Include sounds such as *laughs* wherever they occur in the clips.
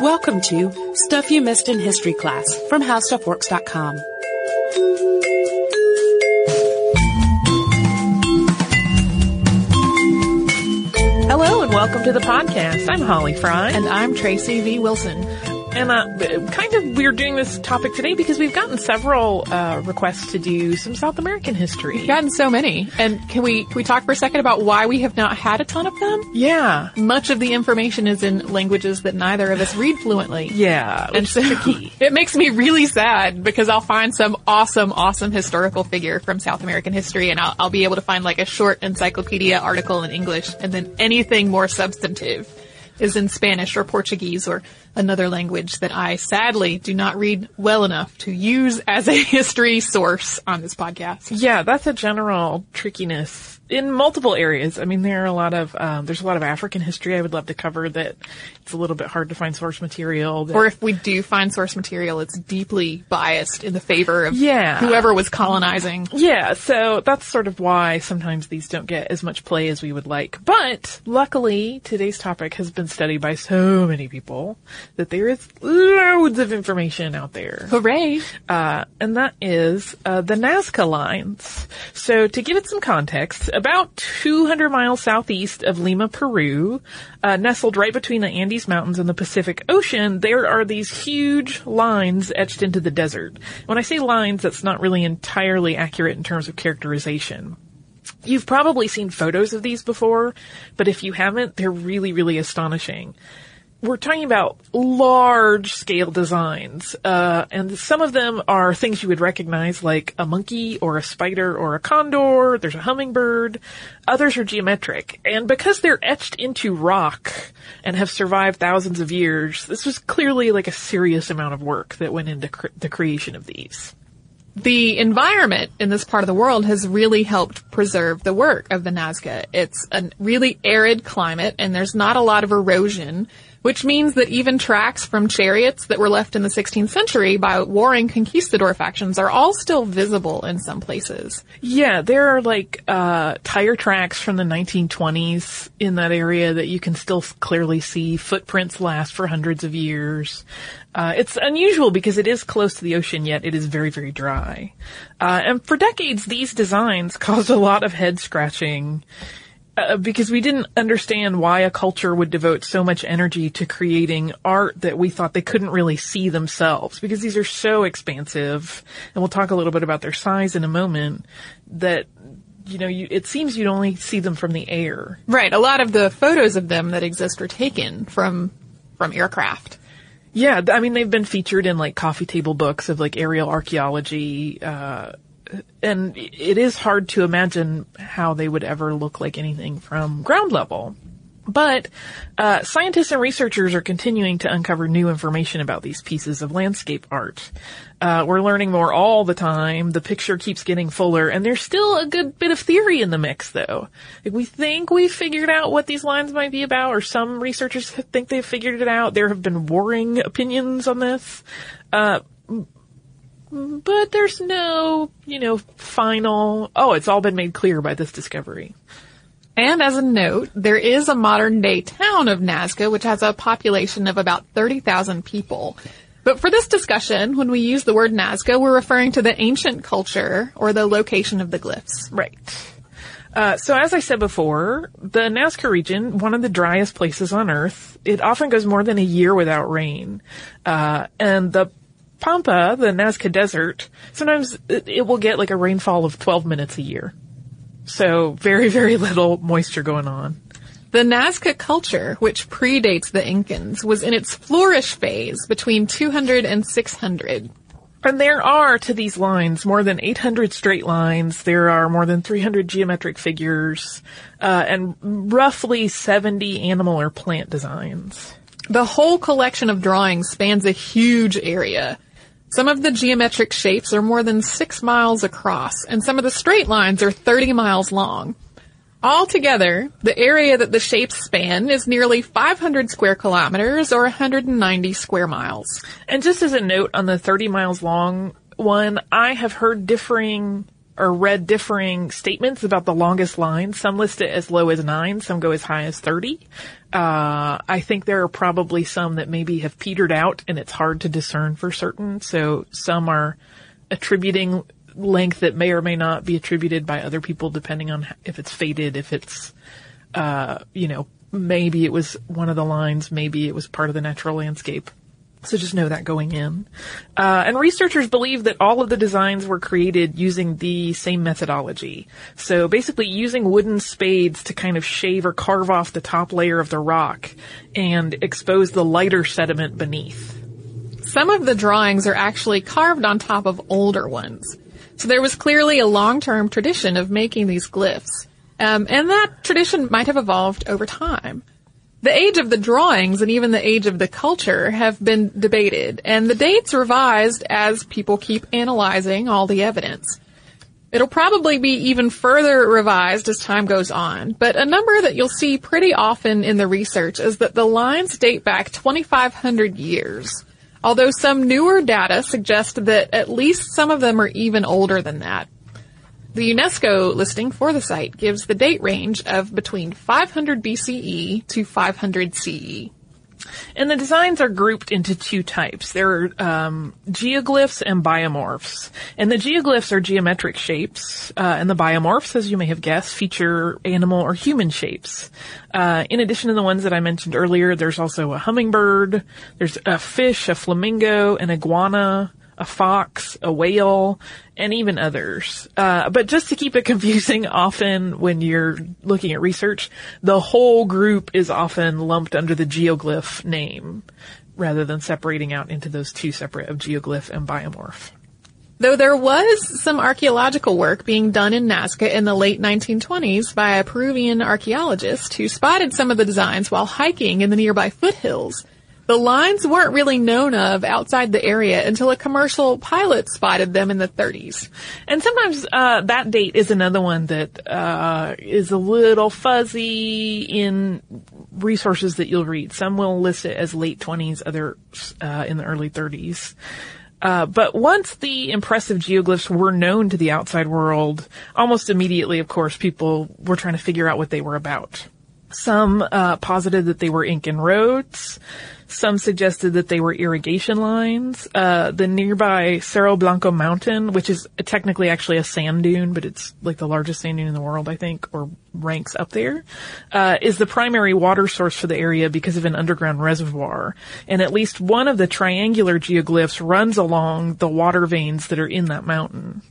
Welcome to Stuff You Missed in History Class from HowStuffWorks.com. Hello and welcome to the podcast. I'm Holly Fry. And I'm Tracy V. Wilson. And uh, kind of we're doing this topic today because we've gotten several uh, requests to do some South American history. We've gotten so many. And can we can we talk for a second about why we have not had a ton of them? Yeah. Much of the information is in languages that neither of us read fluently. Yeah. And so *laughs* it makes me really sad because I'll find some awesome, awesome historical figure from South American history and I'll, I'll be able to find like a short encyclopedia article in English and then anything more substantive is in Spanish or Portuguese or another language that I sadly do not read well enough to use as a *laughs* history source on this podcast. Yeah, that's a general trickiness in multiple areas. I mean, there are a lot of um, there's a lot of African history I would love to cover that it's a little bit hard to find source material. That, or if we do find source material, it's deeply biased in the favor of yeah. whoever was colonizing. Yeah, so that's sort of why sometimes these don't get as much play as we would like. But luckily, today's topic has been studied by so many people that there is loads of information out there. Hooray! Uh, and that is uh, the Nazca lines. So to give it some context, about 200 miles southeast of Lima, Peru, uh, nestled right between the Andes Mountains and the Pacific Ocean, there are these huge lines etched into the desert. When I say lines, that's not really entirely accurate in terms of characterization. You've probably seen photos of these before, but if you haven't, they're really, really astonishing we're talking about large scale designs, uh, and some of them are things you would recognize like a monkey or a spider or a condor. There's a hummingbird. Others are geometric. And because they're etched into rock and have survived thousands of years, this was clearly like a serious amount of work that went into cre- the creation of these the environment in this part of the world has really helped preserve the work of the Nazca. It's a really arid climate and there's not a lot of erosion which means that even tracks from chariots that were left in the 16th century by warring conquistador factions are all still visible in some places. Yeah, there are like uh, tire tracks from the 1920s in that area that you can still clearly see. Footprints last for hundreds of years. Uh, it's unusual because it is close to the ocean, yet it is very, very dry. Uh, and for decades, these designs *laughs* caused a lot of head scratching uh, because we didn't understand why a culture would devote so much energy to creating art that we thought they couldn't really see themselves. Because these are so expansive and we'll talk a little bit about their size in a moment that you know you, it seems you'd only see them from the air. Right. A lot of the photos of them that exist are taken from from aircraft. Yeah i mean they've been featured in like coffee table books of like aerial archaeology uh, and it is hard to imagine how they would ever look like anything from ground level. But uh, scientists and researchers are continuing to uncover new information about these pieces of landscape art. Uh, we're learning more all the time. The picture keeps getting fuller, and there's still a good bit of theory in the mix, though. Like, we think we've figured out what these lines might be about, or some researchers think they've figured it out. There have been warring opinions on this. Uh, but there's no, you know, final, oh, it's all been made clear by this discovery. And as a note, there is a modern day town of Nazca, which has a population of about 30,000 people. But for this discussion, when we use the word Nazca, we're referring to the ancient culture or the location of the glyphs. Right. Uh, so as I said before, the Nazca region, one of the driest places on Earth, it often goes more than a year without rain. Uh, and the Pampa, the Nazca Desert, sometimes it, it will get like a rainfall of 12 minutes a year. So very, very little moisture going on. The Nazca culture, which predates the Incans, was in its flourish phase between 200 and 600. And there are, to these lines, more than 800 straight lines. There are more than 300 geometric figures, uh, and roughly 70 animal or plant designs. The whole collection of drawings spans a huge area. Some of the geometric shapes are more than six miles across, and some of the straight lines are 30 miles long. Altogether, the area that the shapes span is nearly 500 square kilometers or 190 square miles. And just as a note on the 30 miles long one, I have heard differing or read differing statements about the longest line. Some list it as low as nine, some go as high as 30. Uh, I think there are probably some that maybe have petered out and it's hard to discern for certain. So some are attributing length that may or may not be attributed by other people depending on if it's faded, if it's, uh, you know, maybe it was one of the lines, maybe it was part of the natural landscape. So just know that going in. Uh, and researchers believe that all of the designs were created using the same methodology. So basically using wooden spades to kind of shave or carve off the top layer of the rock and expose the lighter sediment beneath. Some of the drawings are actually carved on top of older ones. So there was clearly a long-term tradition of making these glyphs. Um, and that tradition might have evolved over time. The age of the drawings and even the age of the culture have been debated, and the dates revised as people keep analyzing all the evidence. It'll probably be even further revised as time goes on, but a number that you'll see pretty often in the research is that the lines date back 2,500 years, although some newer data suggest that at least some of them are even older than that. The UNESCO listing for the site gives the date range of between 500 BCE to 500 CE. And the designs are grouped into two types. There are um, geoglyphs and biomorphs. And the geoglyphs are geometric shapes, uh, and the biomorphs, as you may have guessed, feature animal or human shapes. Uh, in addition to the ones that I mentioned earlier, there's also a hummingbird, there's a fish, a flamingo, an iguana, a fox, a whale, and even others. Uh, but just to keep it *laughs* confusing, often when you're looking at research, the whole group is often lumped under the geoglyph name rather than separating out into those two separate of geoglyph and biomorph. Though there was some archaeological work being done in Nazca in the late 1920s by a Peruvian archaeologist who spotted some of the designs while hiking in the nearby foothills. The lines weren't really known of outside the area until a commercial pilot spotted them in the 30s. And sometimes uh, that date is another one that uh, is a little fuzzy in resources that you'll read. Some will list it as late 20s, others uh, in the early 30s. Uh, but once the impressive geoglyphs were known to the outside world, almost immediately, of course, people were trying to figure out what they were about. Some uh, posited that they were Incan roads. Some suggested that they were irrigation lines. Uh, the nearby Cerro Blanco mountain, which is technically actually a sand dune, but it's like the largest sand dune in the world, I think, or ranks up there, uh, is the primary water source for the area because of an underground reservoir. And at least one of the triangular geoglyphs runs along the water veins that are in that mountain.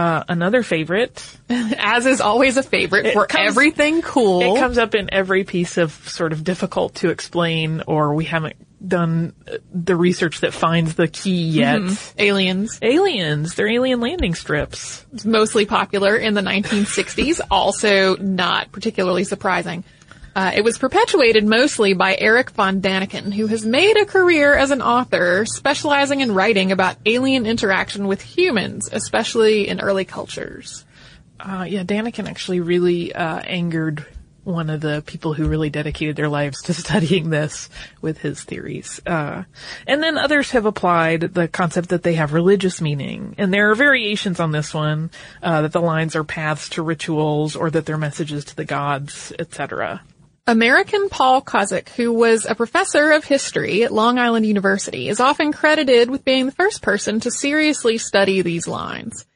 Uh, another favorite. *laughs* As is always a favorite for comes, everything cool. It comes up in every piece of sort of difficult to explain or we haven't done the research that finds the key yet. Mm-hmm. Aliens. Aliens. They're alien landing strips. It's mostly popular in the 1960s. also not particularly surprising. Uh, it was perpetuated mostly by Eric von Daniken, who has made a career as an author specializing in writing about alien interaction with humans, especially in early cultures. Uh, yeah, Daniken actually really uh, angered one of the people who really dedicated their lives to *laughs* studying this with his theories. Uh, and then others have applied the concept that they have religious meaning. And there are variations on this one, uh, that the lines are paths to rituals or that they're messages to the gods, etc. American Paul Kosok, who was a professor of history at Long Island University, is often credited with being the first person to seriously study these lines.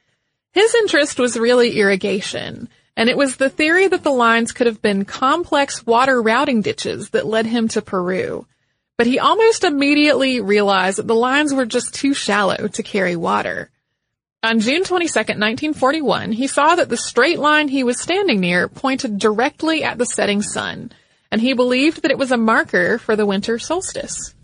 His interest was really irrigation, and it was the theory that the lines could have been complex water routing ditches that led him to Peru. But he almost immediately realized that the lines were just too shallow to carry water. On June 22, 1941, he saw that the straight line he was standing near pointed directly at the setting sun, and he believed that it was a marker for the winter solstice.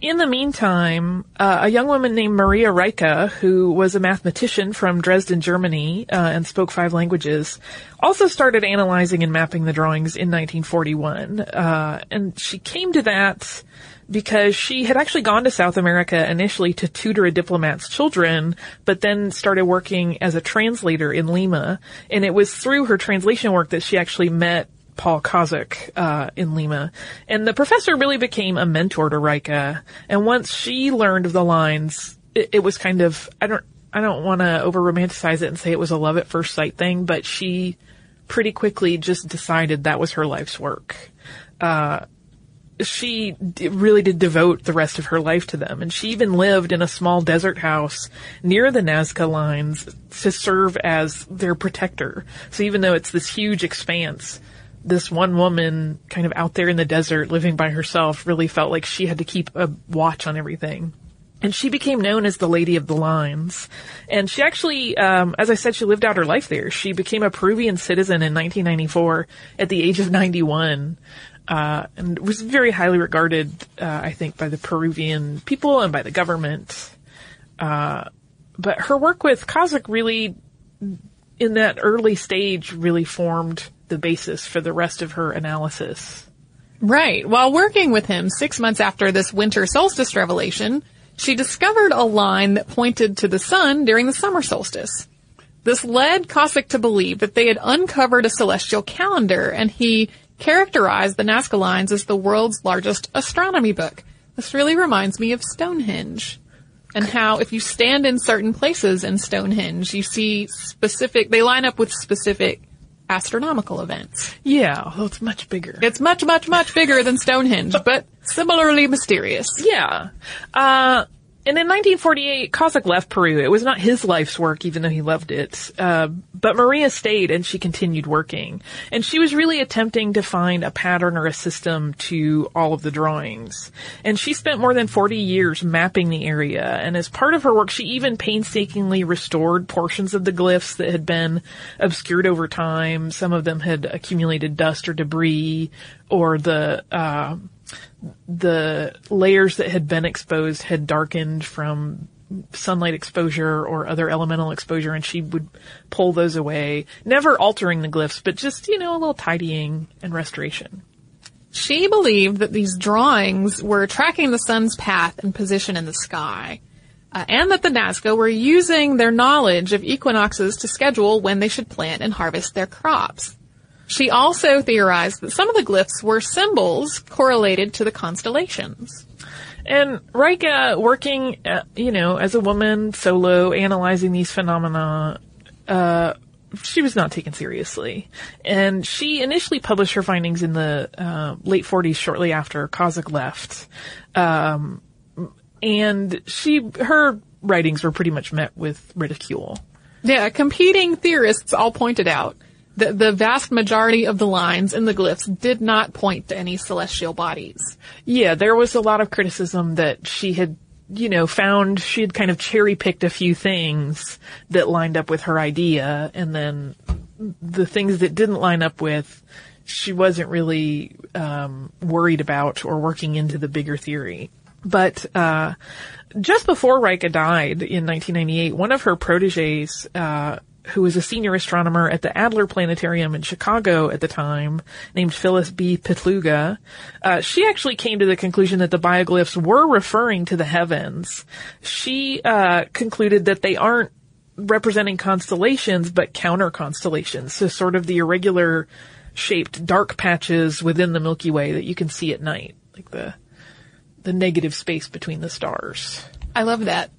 In the meantime, uh, a young woman named Maria Reiche, who was a mathematician from Dresden, Germany, uh, and spoke five languages, also started analyzing and mapping the drawings in 1941. Uh, and she came to that because she had actually gone to South America initially to tutor a diplomat's children, but then started working as a translator in Lima. And it was through her translation work that she actually met Paul Kosok uh, in Lima. And the professor really became a mentor to Reiche. And once she learned the lines, it, it was kind of, I don't, I don't want to over romanticize it and say it was a love at first sight thing, but she pretty quickly just decided that was her life's work. Uh, she really did devote the rest of her life to them, and she even lived in a small desert house near the Nazca lines to serve as their protector. So even though it's this huge expanse, this one woman kind of out there in the desert living by herself really felt like she had to keep a watch on everything. And she became known as the Lady of the Lines. And she actually, um, as I said, she lived out her life there. She became a Peruvian citizen in 1994 at the age of 91. Uh, and was very highly regarded, uh, I think, by the Peruvian people and by the government. Uh, but her work with Kosok really, in that early stage, really formed the basis for the rest of her analysis. Right. While working with him six months after this winter solstice revelation, she discovered a line that pointed to the sun during the summer solstice. This led Kosok to believe that they had uncovered a celestial calendar, and he characterized the Nazca Lines as the world's largest astronomy book. This really reminds me of Stonehenge. And how if you stand in certain places in Stonehenge, you see specific, they line up with specific astronomical events. Yeah, although it's much bigger. It's much, much, much bigger than Stonehenge, but similarly mysterious. Yeah. Uh, and in 1948, Kosok left Peru. It was not his life's work, even though he loved it. Uh, but Maria stayed and she continued working. And she was really attempting to find a pattern or a system to all of the drawings. And she spent more than 40 years mapping the area. And as part of her work, she even painstakingly restored portions of the glyphs that had been obscured over time. Some of them had accumulated dust or debris, or the, uh, the layers that had been exposed had darkened from sunlight exposure or other elemental exposure and she would pull those away, never altering the glyphs, but just, you know, a little tidying and restoration. She believed that these drawings were tracking the sun's path and position in the sky, uh, and that the Nazca were using their knowledge of equinoxes to schedule when they should plant and harvest their crops. She also theorized that some of the glyphs were symbols correlated to the constellations. And Reiche, working, uh, you know, as a woman solo, analyzing these phenomena, uh, she was not taken seriously. And she initially published her findings in the uh, late 40s, shortly after Kosok left. Um, and she, her writings were pretty much met with ridicule. Yeah, competing theorists all pointed out that the vast majority of the lines in the glyphs did not point to any celestial bodies. Yeah, there was a lot of criticism that she had, you know, found she had kind of cherry picked a few things that lined up with her idea, and then the things that didn't line up with, she wasn't really um, worried about or working into the bigger theory. But uh, just before Reiche died in 1998, one of her proteges, uh, who was a senior astronomer at the Adler Planetarium in Chicago at the time, named Phyllis B. Pitluga, uh, she actually came to the conclusion that the bioglyphs were referring to the heavens. She uh, concluded that they aren't representing constellations, but counter constellations. So sort of the irregular shaped dark patches within the Milky Way that you can see at night, like the the negative space between the stars. I love that.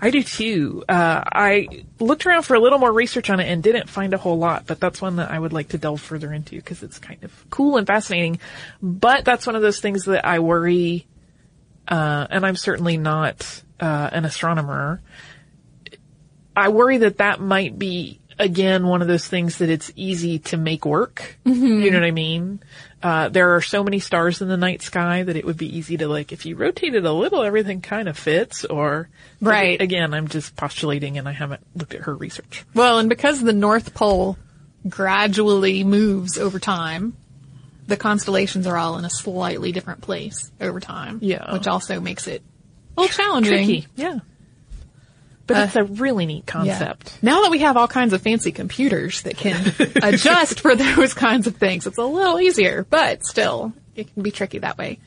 I do too. Uh, I looked around for a little more research on it and didn't find a whole lot, but that's one that I would like to delve further into because it's kind of cool and fascinating. But that's one of those things that I worry, uh, and I'm certainly not uh, an astronomer. I worry that that might be again one of those things that it's easy to make work. You know what I mean? Uh, there are so many stars in the night sky that it would be easy to like, if you rotate it a little, everything kind of fits or, Right. Again, I'm just postulating and I haven't looked at her research. Well, and because the North Pole gradually moves over time, the constellations are all in a slightly different place over time. Yeah. Which also makes it a little challenging. Tricky. Yeah. But Uh, it's a really neat Yeah. concept. Now that we have all kinds of fancy computers that can *laughs* adjust for those kinds of things, it's a little easier, but still, it can be tricky that way.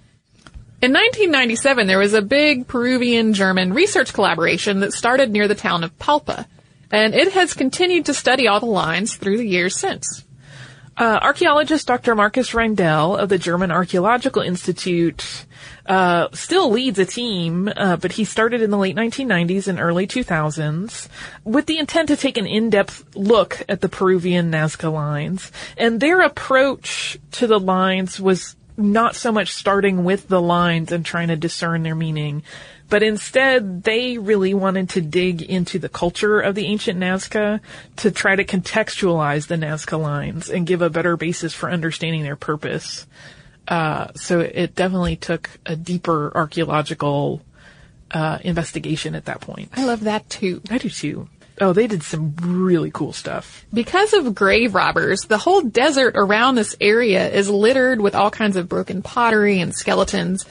In 1997, there was a big Peruvian-German research collaboration that started near the town of Palpa, and it has continued to study all the lines through the years since. Uh, archaeologist Dr. Marcus Reindel of the German Archaeological Institute uh, still leads a team, uh, but he started in the late 1990s and early 2000s with the intent to take an in-depth look at the Peruvian Nazca lines. And their approach to the lines was not so much starting with the lines and trying to discern their meaning, but instead they really wanted to dig into the culture of the ancient Nazca to try to contextualize the Nazca lines and give a better basis for understanding their purpose. Uh, so it definitely took a deeper archaeological uh, investigation at that point. I love that too. I do too. Oh, they did some really cool stuff. Because of grave robbers, the whole desert around this area is littered with all kinds of broken pottery and skeletons.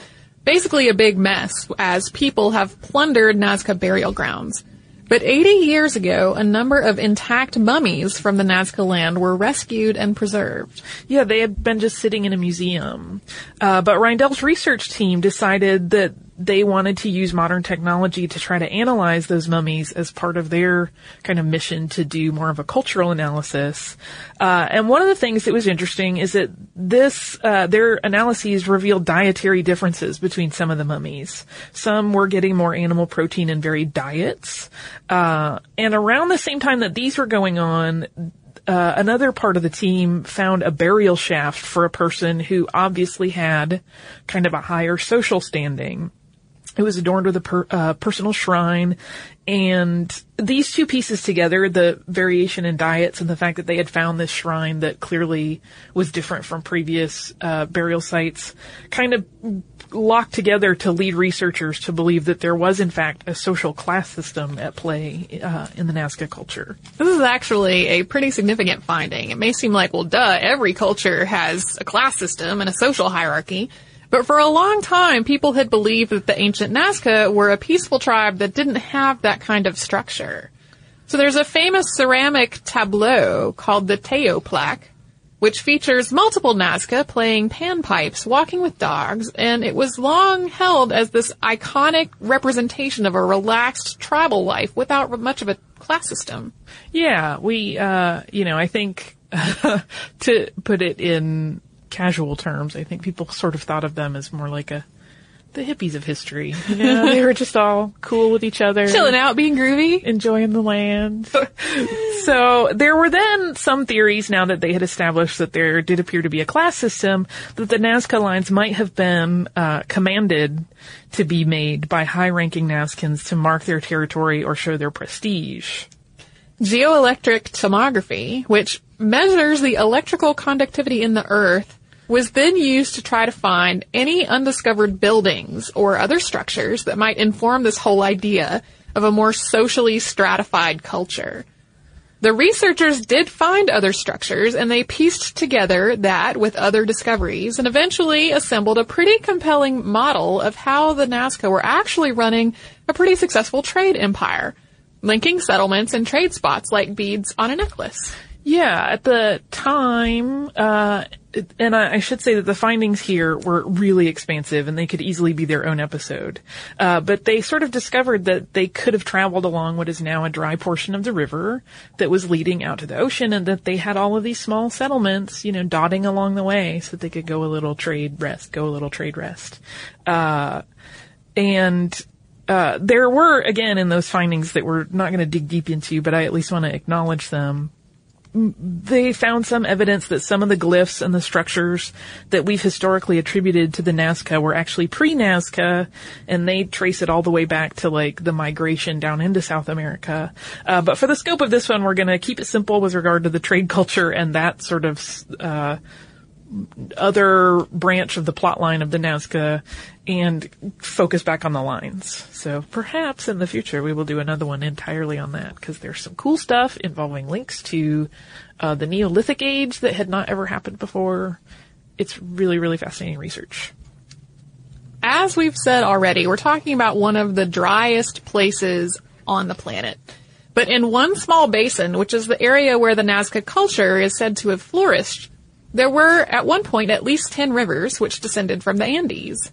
Basically a big mess as people have plundered Nazca burial grounds. But 80 years ago, a number of intact mummies from the Nazca land were rescued and preserved. Yeah, they had been just sitting in a museum. Uh, but Reindel's research team decided that they wanted to use modern technology to try to analyze those mummies as part of their kind of mission to do more of a cultural analysis. Uh, and one of the things that was interesting is that this, uh, their analyses revealed dietary differences between some of the mummies. Some were getting more animal protein in varied diets. Uh, and around the same time that these were going on, uh, another part of the team found a burial shaft for a person who obviously had kind of a higher social standing. It was adorned with a per, uh, personal shrine, and these two pieces together, the variation in diets and the fact that they had found this shrine that clearly was different from previous uh, burial sites, kind of locked together to lead researchers to believe that there was in fact a social class system at play uh, in the Nazca culture. This is actually a pretty significant finding. It may seem like, well, duh, every culture has a class system and a social hierarchy. But for a long time, people had believed that the ancient Nazca were a peaceful tribe that didn't have that kind of structure. So there's a famous ceramic tableau called the Teo plaque, which features multiple Nazca playing panpipes, walking with dogs, and it was long held as this iconic representation of a relaxed tribal life without much of a class system. Yeah, we, uh, you know, I think *laughs* to put it in casual terms. I think people sort of thought of them as more like a the hippies of history. You know, *laughs* they were just all cool with each other, chilling out, being groovy, enjoying the land. so there were then some theories now that they had established that there did appear to be a class system that the Nazca lines might have been uh, commanded to be made by high-ranking Nazcans to mark their territory or show their prestige. Geoelectric tomography, which measures the electrical conductivity in the earth was then used to try to find any undiscovered buildings or other structures that might inform this whole idea of a more socially stratified culture. The researchers did find other structures and they pieced together that with other discoveries and eventually assembled a pretty compelling model of how the Nazca were actually running a pretty successful trade empire, linking settlements and trade spots like beads on a necklace. Yeah, at the time, uh, and I, I, should say that the findings here were really expansive and they could easily be their own episode. Uh, but they sort of discovered that they could have traveled along what is now a dry portion of the river that was leading out to the ocean and that they had all of these small settlements, you know, dotting along the way so that they could go a little trade rest, go a little trade rest. Uh, and uh, there were, again, in those findings that we're not going to dig deep into, but I at least want to acknowledge them they found some evidence that some of the glyphs and the structures that we've historically attributed to the Nazca were actually pre-Nazca, and they trace it all the way back to like the migration down into South America. Uh, but for the scope of this one, we're going to keep it simple with regard to the trade culture and that sort of uh, other branch of the plot line of the Nazca and focus back on the lines. So perhaps in the future we will do another one entirely on that because there's some cool stuff involving links to uh, the Neolithic age that had not ever happened before. It's really, really fascinating research. As we've said already, we're talking about one of the driest places on the planet. But in one small basin, which is the area where the Nazca culture is said to have flourished, there were at one point at least 10 rivers which descended from the Andes.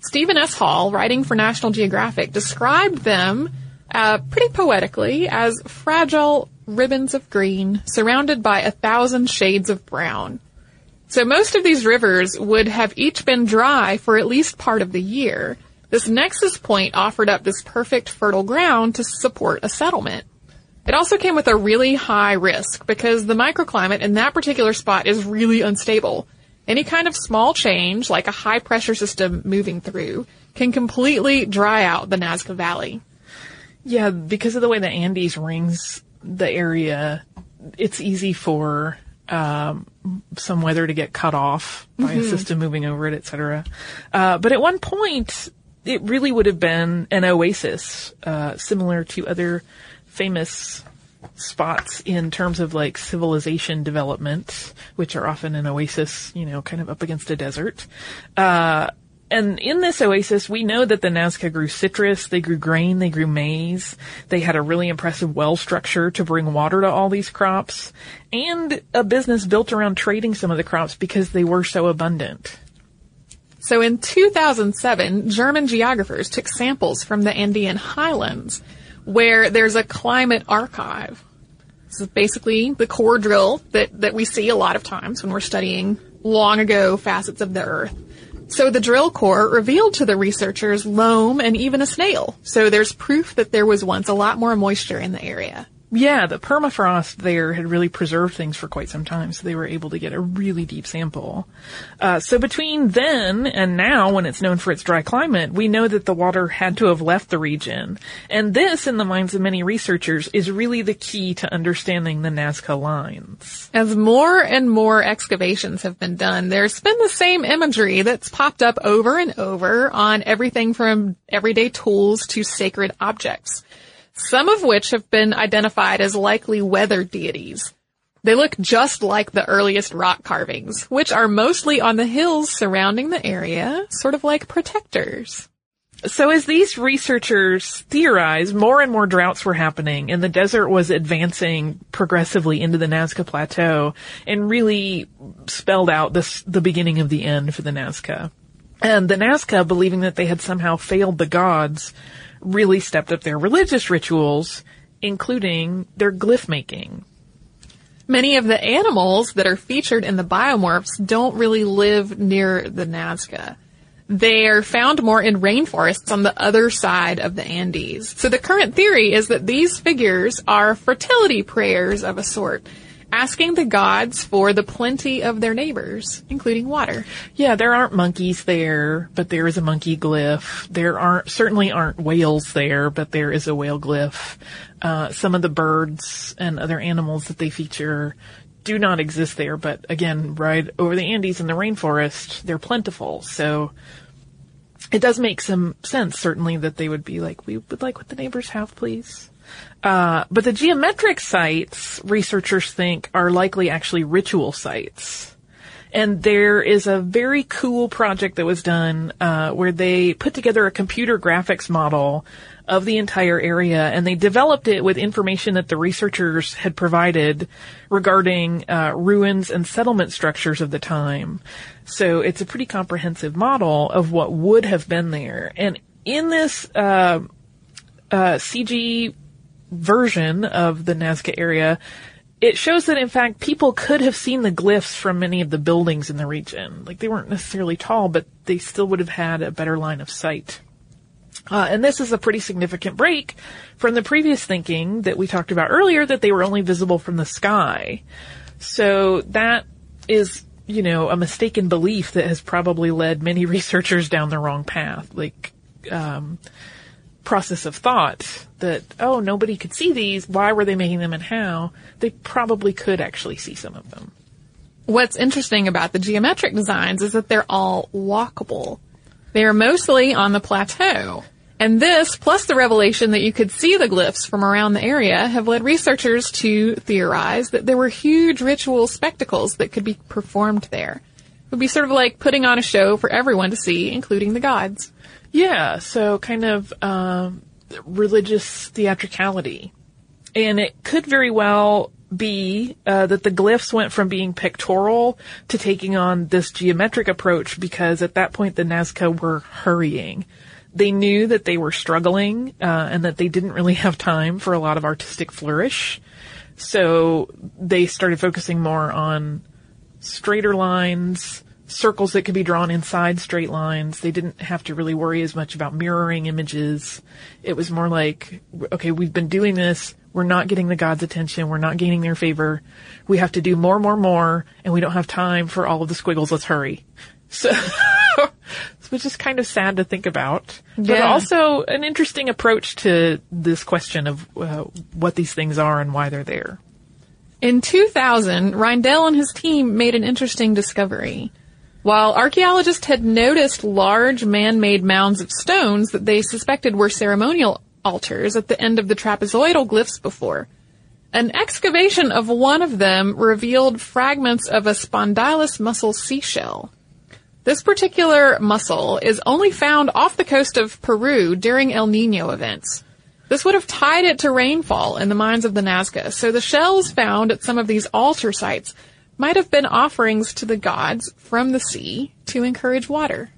Stephen S. Hall, writing for National Geographic, described them uh, pretty poetically as fragile ribbons of green surrounded by a thousand shades of brown. So most of these rivers would have each been dry for at least part of the year. This nexus point offered up this perfect fertile ground to support a settlement. It also came with a really high risk because the microclimate in that particular spot is really unstable. Any kind of small change, like a high pressure system moving through, can completely dry out the Nazca Valley. Yeah, because of the way the Andes rings the area, it's easy for um, some weather to get cut off by a system moving over it, etc. Uh, but at one point, it really would have been an oasis, uh, similar to other famous spots in terms of like civilization development, which are often an oasis, you know, kind of up against a desert. Uh, and in this oasis, we know that the Nazca grew citrus, they grew grain, they grew maize. They had a really impressive well structure to bring water to all these crops and a business built around trading some of the crops because they were so abundant. So in 2007, German geographers took samples from the Andean highlands where there's a climate archive. This is basically the core drill that, that we see a lot of times when we're studying long ago facets of the earth. So the drill core revealed to the researchers loam and even a snail. So there's proof that there was once a lot more moisture in the area. Yeah, the permafrost there had really preserved things for quite some time, so they were able to get a really deep sample. Uh, so between then and now, when it's known for its dry climate, we know that the water had to have left the region. And this, in the minds of many researchers, is really the key to understanding the Nazca lines. As more and more excavations have been done, there's been the same imagery that's popped up over and over on everything from everyday tools to sacred objects. Some of which have been identified as likely weather deities. They look just like the earliest rock carvings, which are mostly on the hills surrounding the area, sort of like protectors. So as these researchers theorized, more and more droughts were happening and the desert was advancing progressively into the Nazca Plateau and really spelled out this, the beginning of the end for the Nazca. And the Nazca, believing that they had somehow failed the gods, really stepped up their religious rituals, including their glyph making. Many of the animals that are featured in the biomorphs don't really live near the Nazca. They are found more in rainforests on the other side of the Andes. So the current theory is that these figures are fertility prayers of a sort, asking the gods for the plenty of their neighbors, including water. Yeah, there aren't monkeys there, but there is a monkey glyph. There aren't, certainly aren't whales there, but there is a whale glyph. Uh, some of the birds and other animals that they feature do not exist there, but again, right over the Andes in the rainforest, they're plentiful. So it does make some sense, certainly, that they would be like, we would like what the neighbors have, please. Uh, but the geometric sites, researchers think, are likely actually ritual sites. And there is a very cool project that was done uh, where they put together a computer graphics model of the entire area, and they developed it with information that the researchers had provided regarding uh, ruins and settlement structures of the time. So it's a pretty comprehensive model of what would have been there. And in this uh, CG version of the Nazca area, it shows that in fact people could have seen the glyphs from many of the buildings in the region. Like they weren't necessarily tall, but they still would have had a better line of sight. Uh, and this is a pretty significant break from the previous thinking that we talked about earlier that they were only visible from the sky. So that is, you know, a mistaken belief that has probably led many *laughs* researchers down the wrong path. Like, um, process of thought that, oh, nobody could see these. Why were they making them and how? They probably could actually see some of them. What's interesting about the geometric designs is that they're all walkable. They are mostly on the plateau. And this, plus the revelation that you could see the glyphs from around the area, have led researchers to theorize that there were huge ritual spectacles that could be performed there. It would be sort of like putting on a show for everyone to see, including the gods. Yeah, so kind of um, religious theatricality, and it could very well be uh, that the glyphs went from being pictorial to taking on this geometric approach because at that point the Nazca were hurrying. they knew that they were struggling uh, and that they didn't really *laughs* have time for a lot of artistic flourish. So they started focusing more on straighter lines, circles that could be drawn inside straight lines. They didn't have to really worry as much about mirroring images. It was more like, okay, we've been doing this. We're not getting the gods' attention. We're not gaining their favor. We have to do more, more, more, and we don't have time for all of the squiggles. Let's hurry. So, *laughs* which is kind of sad to think about, but also an interesting approach to this question of uh, what these things are and why they're there. In 2000, Reindel and his team made an interesting discovery. While archaeologists had noticed large man-made mounds of stones that they suspected were ceremonial altars at the end of the trapezoidal glyphs before, an excavation of one of them revealed fragments of a spondylus mussel seashell. This particular mussel is only found off the coast of Peru during El Nino events. This would have tied it to rainfall in the mines of the Nazca, so the shells found at some of these altar sites might have been offerings to the gods from the sea to encourage water.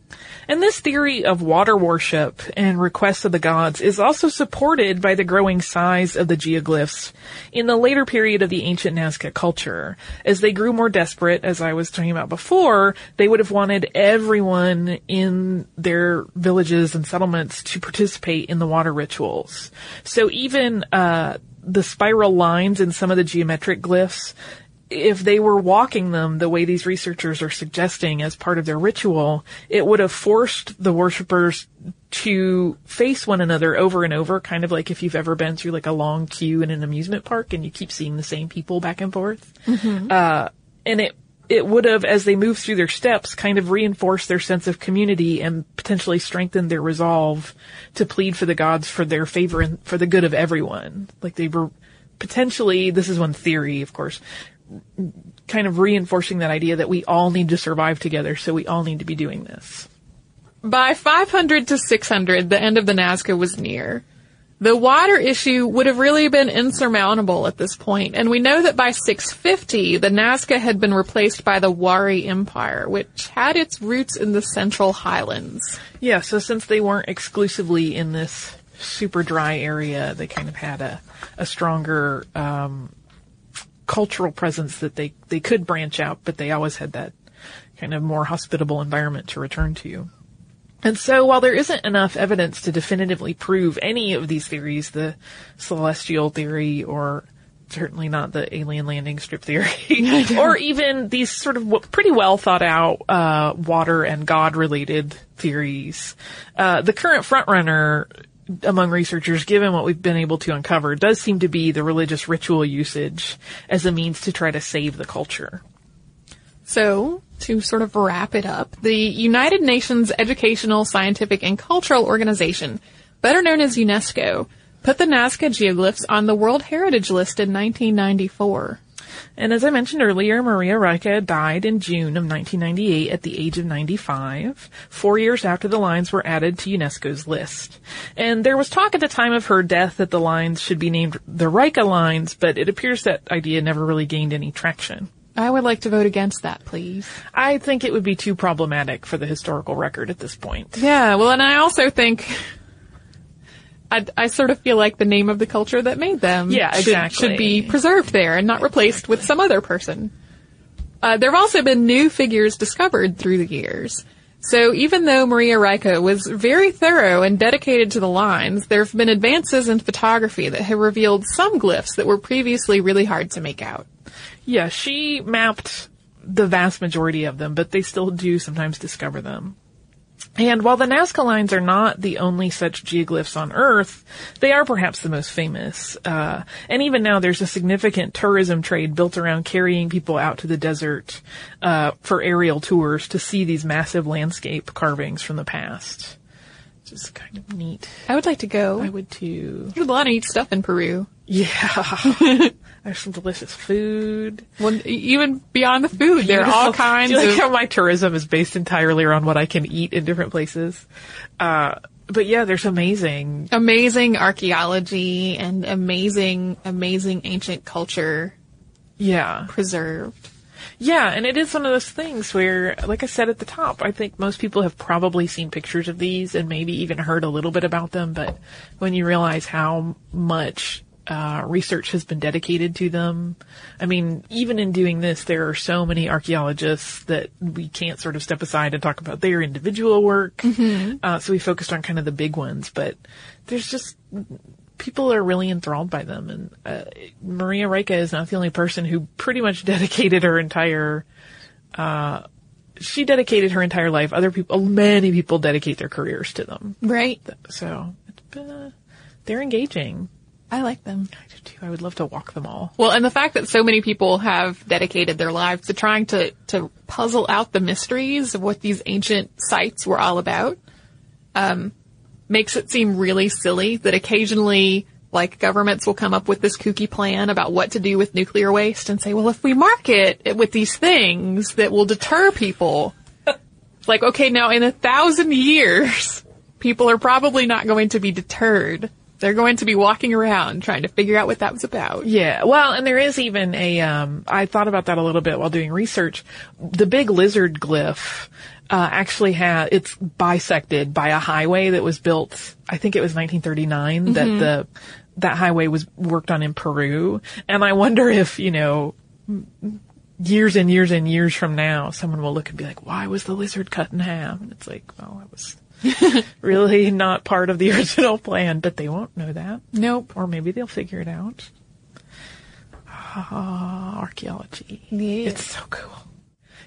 And this theory of water worship and requests of the gods is also supported by the growing size of the geoglyphs in the later period of the ancient Nazca culture. As they grew more desperate, as I was talking about before, they would have wanted everyone in their villages and settlements to participate in the water rituals. So even, uh, the spiral lines in some of the geometric glyphs if they were walking them the way these researchers are suggesting as part of their ritual, it would have forced the worshippers to face one another over and over, kind of like if you've ever been through like a long queue in an amusement park and you keep seeing the same people back and forth. Uh, and it, it would have, as they moved through their steps, kind of reinforced their sense of community and potentially strengthened their resolve to plead for the gods for their favor and for the good of everyone. Like they were potentially, this is one theory, of course, kind of reinforcing that idea that we all need to survive together, so we all need to be doing this. By 500 to 600, the end of the Nazca was near. The water issue would have really been insurmountable at this point, and we know that by 650, the Nazca had been replaced by the Wari Empire, which had its roots in the Central Highlands. Yeah, so since they weren't exclusively in this super dry area, they kind of had a, a stronger um, cultural presence that they, they could branch out, but they always had that kind of more hospitable environment to return to. And so while there isn't enough evidence to definitively prove any of these theories, the celestial theory or certainly not the alien landing strip theory, *laughs* or even these sort of pretty well thought out uh, water and God related theories, uh, the current frontrunner among researchers, given what we've been able to uncover, does seem to be the religious ritual usage as a means to try to save the culture. So, to sort of wrap it up, the United Nations Educational, Scientific, and Cultural Organization, better known as UNESCO, put the Nazca geoglyphs on the World Heritage List in 1994. And as I mentioned earlier, Maria Reiche died in June of 1998 at the age of 95, four years after the lines were added to UNESCO's list. And there was talk at the time of her death that the lines should be named the Reiche lines, but it appears that idea never really gained any traction. I would like to vote against that, please. I think it would be too problematic for the historical record at this point. Yeah, well, and I also think I, I sort of feel like the name of the culture that made them Yeah, should, exactly. should be preserved there and not replaced with some other person. Uh, there have also been new figures discovered through the years. So even though Maria Reiche was very thorough and dedicated to the lines, there have been advances in photography that have revealed some glyphs that were previously really hard to make out. Yeah, she mapped the vast majority of them, but they still do sometimes discover them. And while the Nazca lines are not the only such geoglyphs on Earth, they are perhaps the most famous. Uh, and even now, there's a significant tourism trade built around carrying people out to the desert uh, for aerial tours to see these massive landscape carvings from the past. Which is kind of neat. I would like to go. I would too. There's a lot of neat stuff in Peru. Yeah. *laughs* There's some delicious food. Well, even beyond the food, there are all kinds Do you like of how my tourism is based entirely around what I can eat in different places. Uh, but yeah, there's amazing. amazing archaeology and amazing, amazing ancient culture Yeah. preserved. Yeah, and it is one of those things where, like I said at the top, I think most people have probably seen pictures of these and maybe even heard a little bit about them, but when you realize how much uh, research has been dedicated to them. I mean, even in doing this, there are so many archaeologists that we can't sort of step aside and talk about their individual work. Uh, so we focused on kind of the big ones, but there's just people are really enthralled by them. And uh, Maria Reiche is not the only person who pretty much *laughs* dedicated her entire. Uh, she dedicated her entire life. Other people, many people dedicate their careers to them. Right. So it's been, uh, they're engaging. I like them. I do too. I would love to walk them all. Well, and the fact that so many people have dedicated their lives to trying to, to puzzle out the mysteries of what these ancient sites were all about, um, makes it seem really silly that occasionally, like, governments will come up with this kooky plan about what to do with nuclear waste and say, well, if we market it with these things that will deter people, it's *laughs* like, okay, now in a thousand years, people are probably not going to be deterred. They're going to be walking around trying to figure out what that was about. Yeah, well, and there is even a. Um, I thought about that a little bit while doing research. The big lizard glyph uh, actually had it's bisected by a highway that was built. I think it was 1939 that the that highway was worked on in Peru, and I wonder if you know. Years and years and years from now, someone will look and be like, "Why was the lizard cut in half?" And it's like, "Well, it was *laughs* really not part of the *laughs* original plan, but they won't know that. Nope. Or maybe they'll figure it out. Ah, archaeology. Yeah. It's so cool.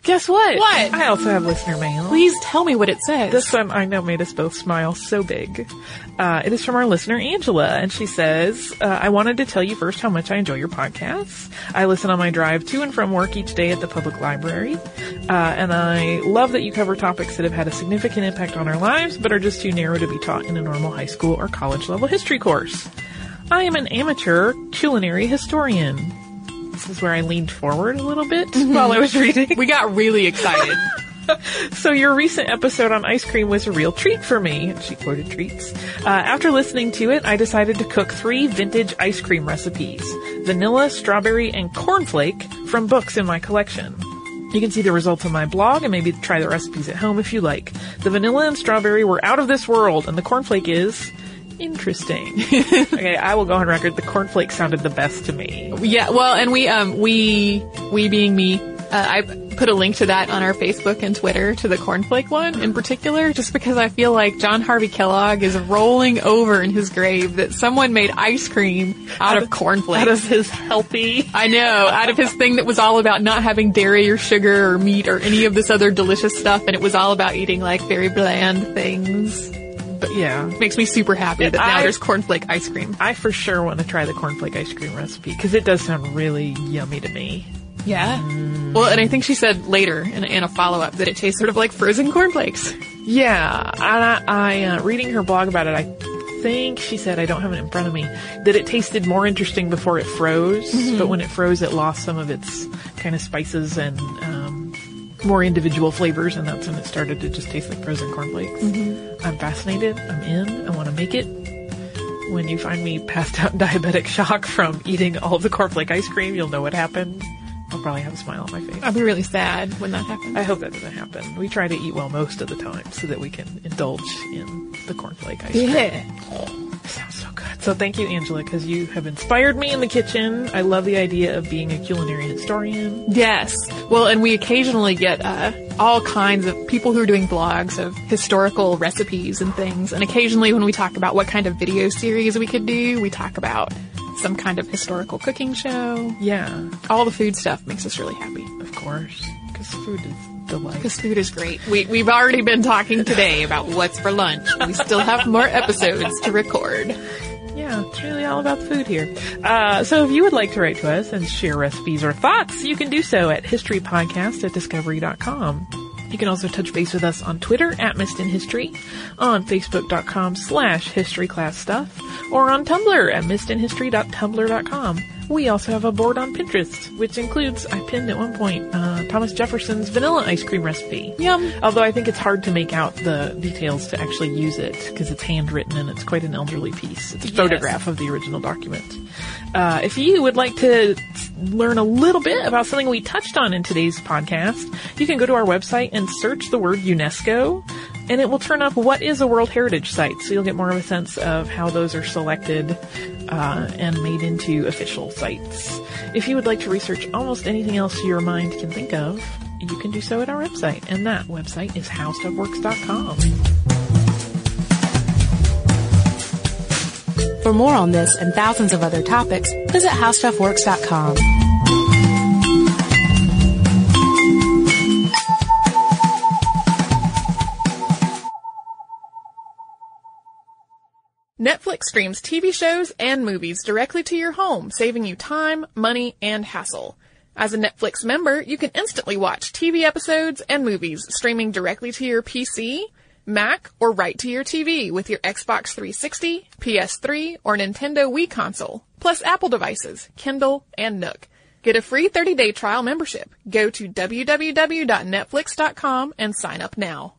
Guess what? What? I also have listener mail. Please tell me what it says. This one I know made us both smile so big. Uh, it is from our listener Angela, and she says, uh, "I wanted to tell you first how much I enjoy your podcasts. I listen on my drive to and from work each day at the public library, uh, and I love that you cover topics that have had a significant impact on our lives, but are just too narrow to be taught in a normal high school or college level history course. I am an amateur culinary historian." This is where I leaned forward a little bit while I was reading. we got really excited. *laughs* So your recent episode on ice cream was a real treat for me. She quoted treats. Uh, after listening to it, I decided to cook three vintage ice cream recipes: vanilla, strawberry, and cornflake from books in my collection. You can see the results on my blog and maybe try the recipes at home if you like. The vanilla and strawberry were out of this world, and the cornflake is interesting. *laughs* okay, I will go on record. The cornflake sounded the best to me. yeah, well, and we, um, we, we being me, uh, I put a link to that on our Facebook and Twitter to the cornflake one in particular, just because I feel like John Harvey Kellogg is rolling over in his grave that someone made ice cream out of cornflakes. Out of his healthy I know, out of his thing that was all about not having dairy or sugar or meat or any of this other delicious stuff, and it was all about eating like very bland things. But yeah, Makes me super happy that now I- there's cornflake ice cream. I for sure want to try the cornflake ice cream recipe because it does sound really yummy to me. Yeah. Well, and I think she said later in, in a follow up that it tastes sort of like frozen cornflakes. Yeah, I, I uh, reading her blog about it. I think she said I don't have it in front of me that it tasted more interesting before it froze, but when it froze, it lost some of its kind of spices and um, more individual flavors, and that's when it started to just taste like frozen cornflakes. Mm-hmm. I'm fascinated. I'm in. I want to make it. When you find me passed out in *laughs* diabetic shock from eating all the cornflake ice cream, you'll know what happened. I'll probably have a smile on my face. I'll be really sad when that happens. I hope that doesn't happen. We try to eat well most of the time so that we can indulge in the cornflake ice cream. Sounds so thank you, Angela, because you have inspired me in the kitchen. I love the idea of being a culinary historian. Yes. Well, and we occasionally get uh, all kinds of people who are doing blogs of historical recipes and things. And occasionally, when we talk about what kind of video series we could do, we talk about some kind of historical cooking show. Yeah, All the food stuff makes us really happy of course, because food is because food is great. We, we've already been talking today about what's for lunch. We still have more episodes to record. It's really all about food here. Uh, so if you would like to write to us and share recipes or thoughts, you can do so at historypodcast at discovery.com. You can also touch base with us on Twitter at Missed in History, on Facebook.com slash historyclassstuff, or on Tumblr at missedinhistory.tumblr.com. We also have a board on Pinterest, which includes, I pinned at one point, uh, Thomas Jefferson's vanilla ice cream recipe. Yum. Although I think it's hard to make out the details to actually use it because it's handwritten and it's quite an elderly piece. It's a Yes. photograph of the original document. Uh, if you would like to learn a little bit about something we touched on in today's podcast, you can go to our website and search the word UNESCO, and it will turn up what is a World Heritage Site. So you'll get more of a sense of how those are selected uh, and made into official sites. If you would like to research almost anything else your mind can think of, you can do so at our website, and that website is howstuffworks.com. For more on this and thousands of other topics, visit howstuffworks.com. Netflix streams TV shows and movies directly to your home, saving you time, money, and hassle. As a Netflix member, you can instantly watch TV episodes and movies streaming directly to your PC, Mac, or right to your TV with your Xbox 360, PS3, or Nintendo Wii console, plus Apple devices, Kindle, and Nook. Get a free 30-day trial membership. Go to www.netflix.com and sign up now.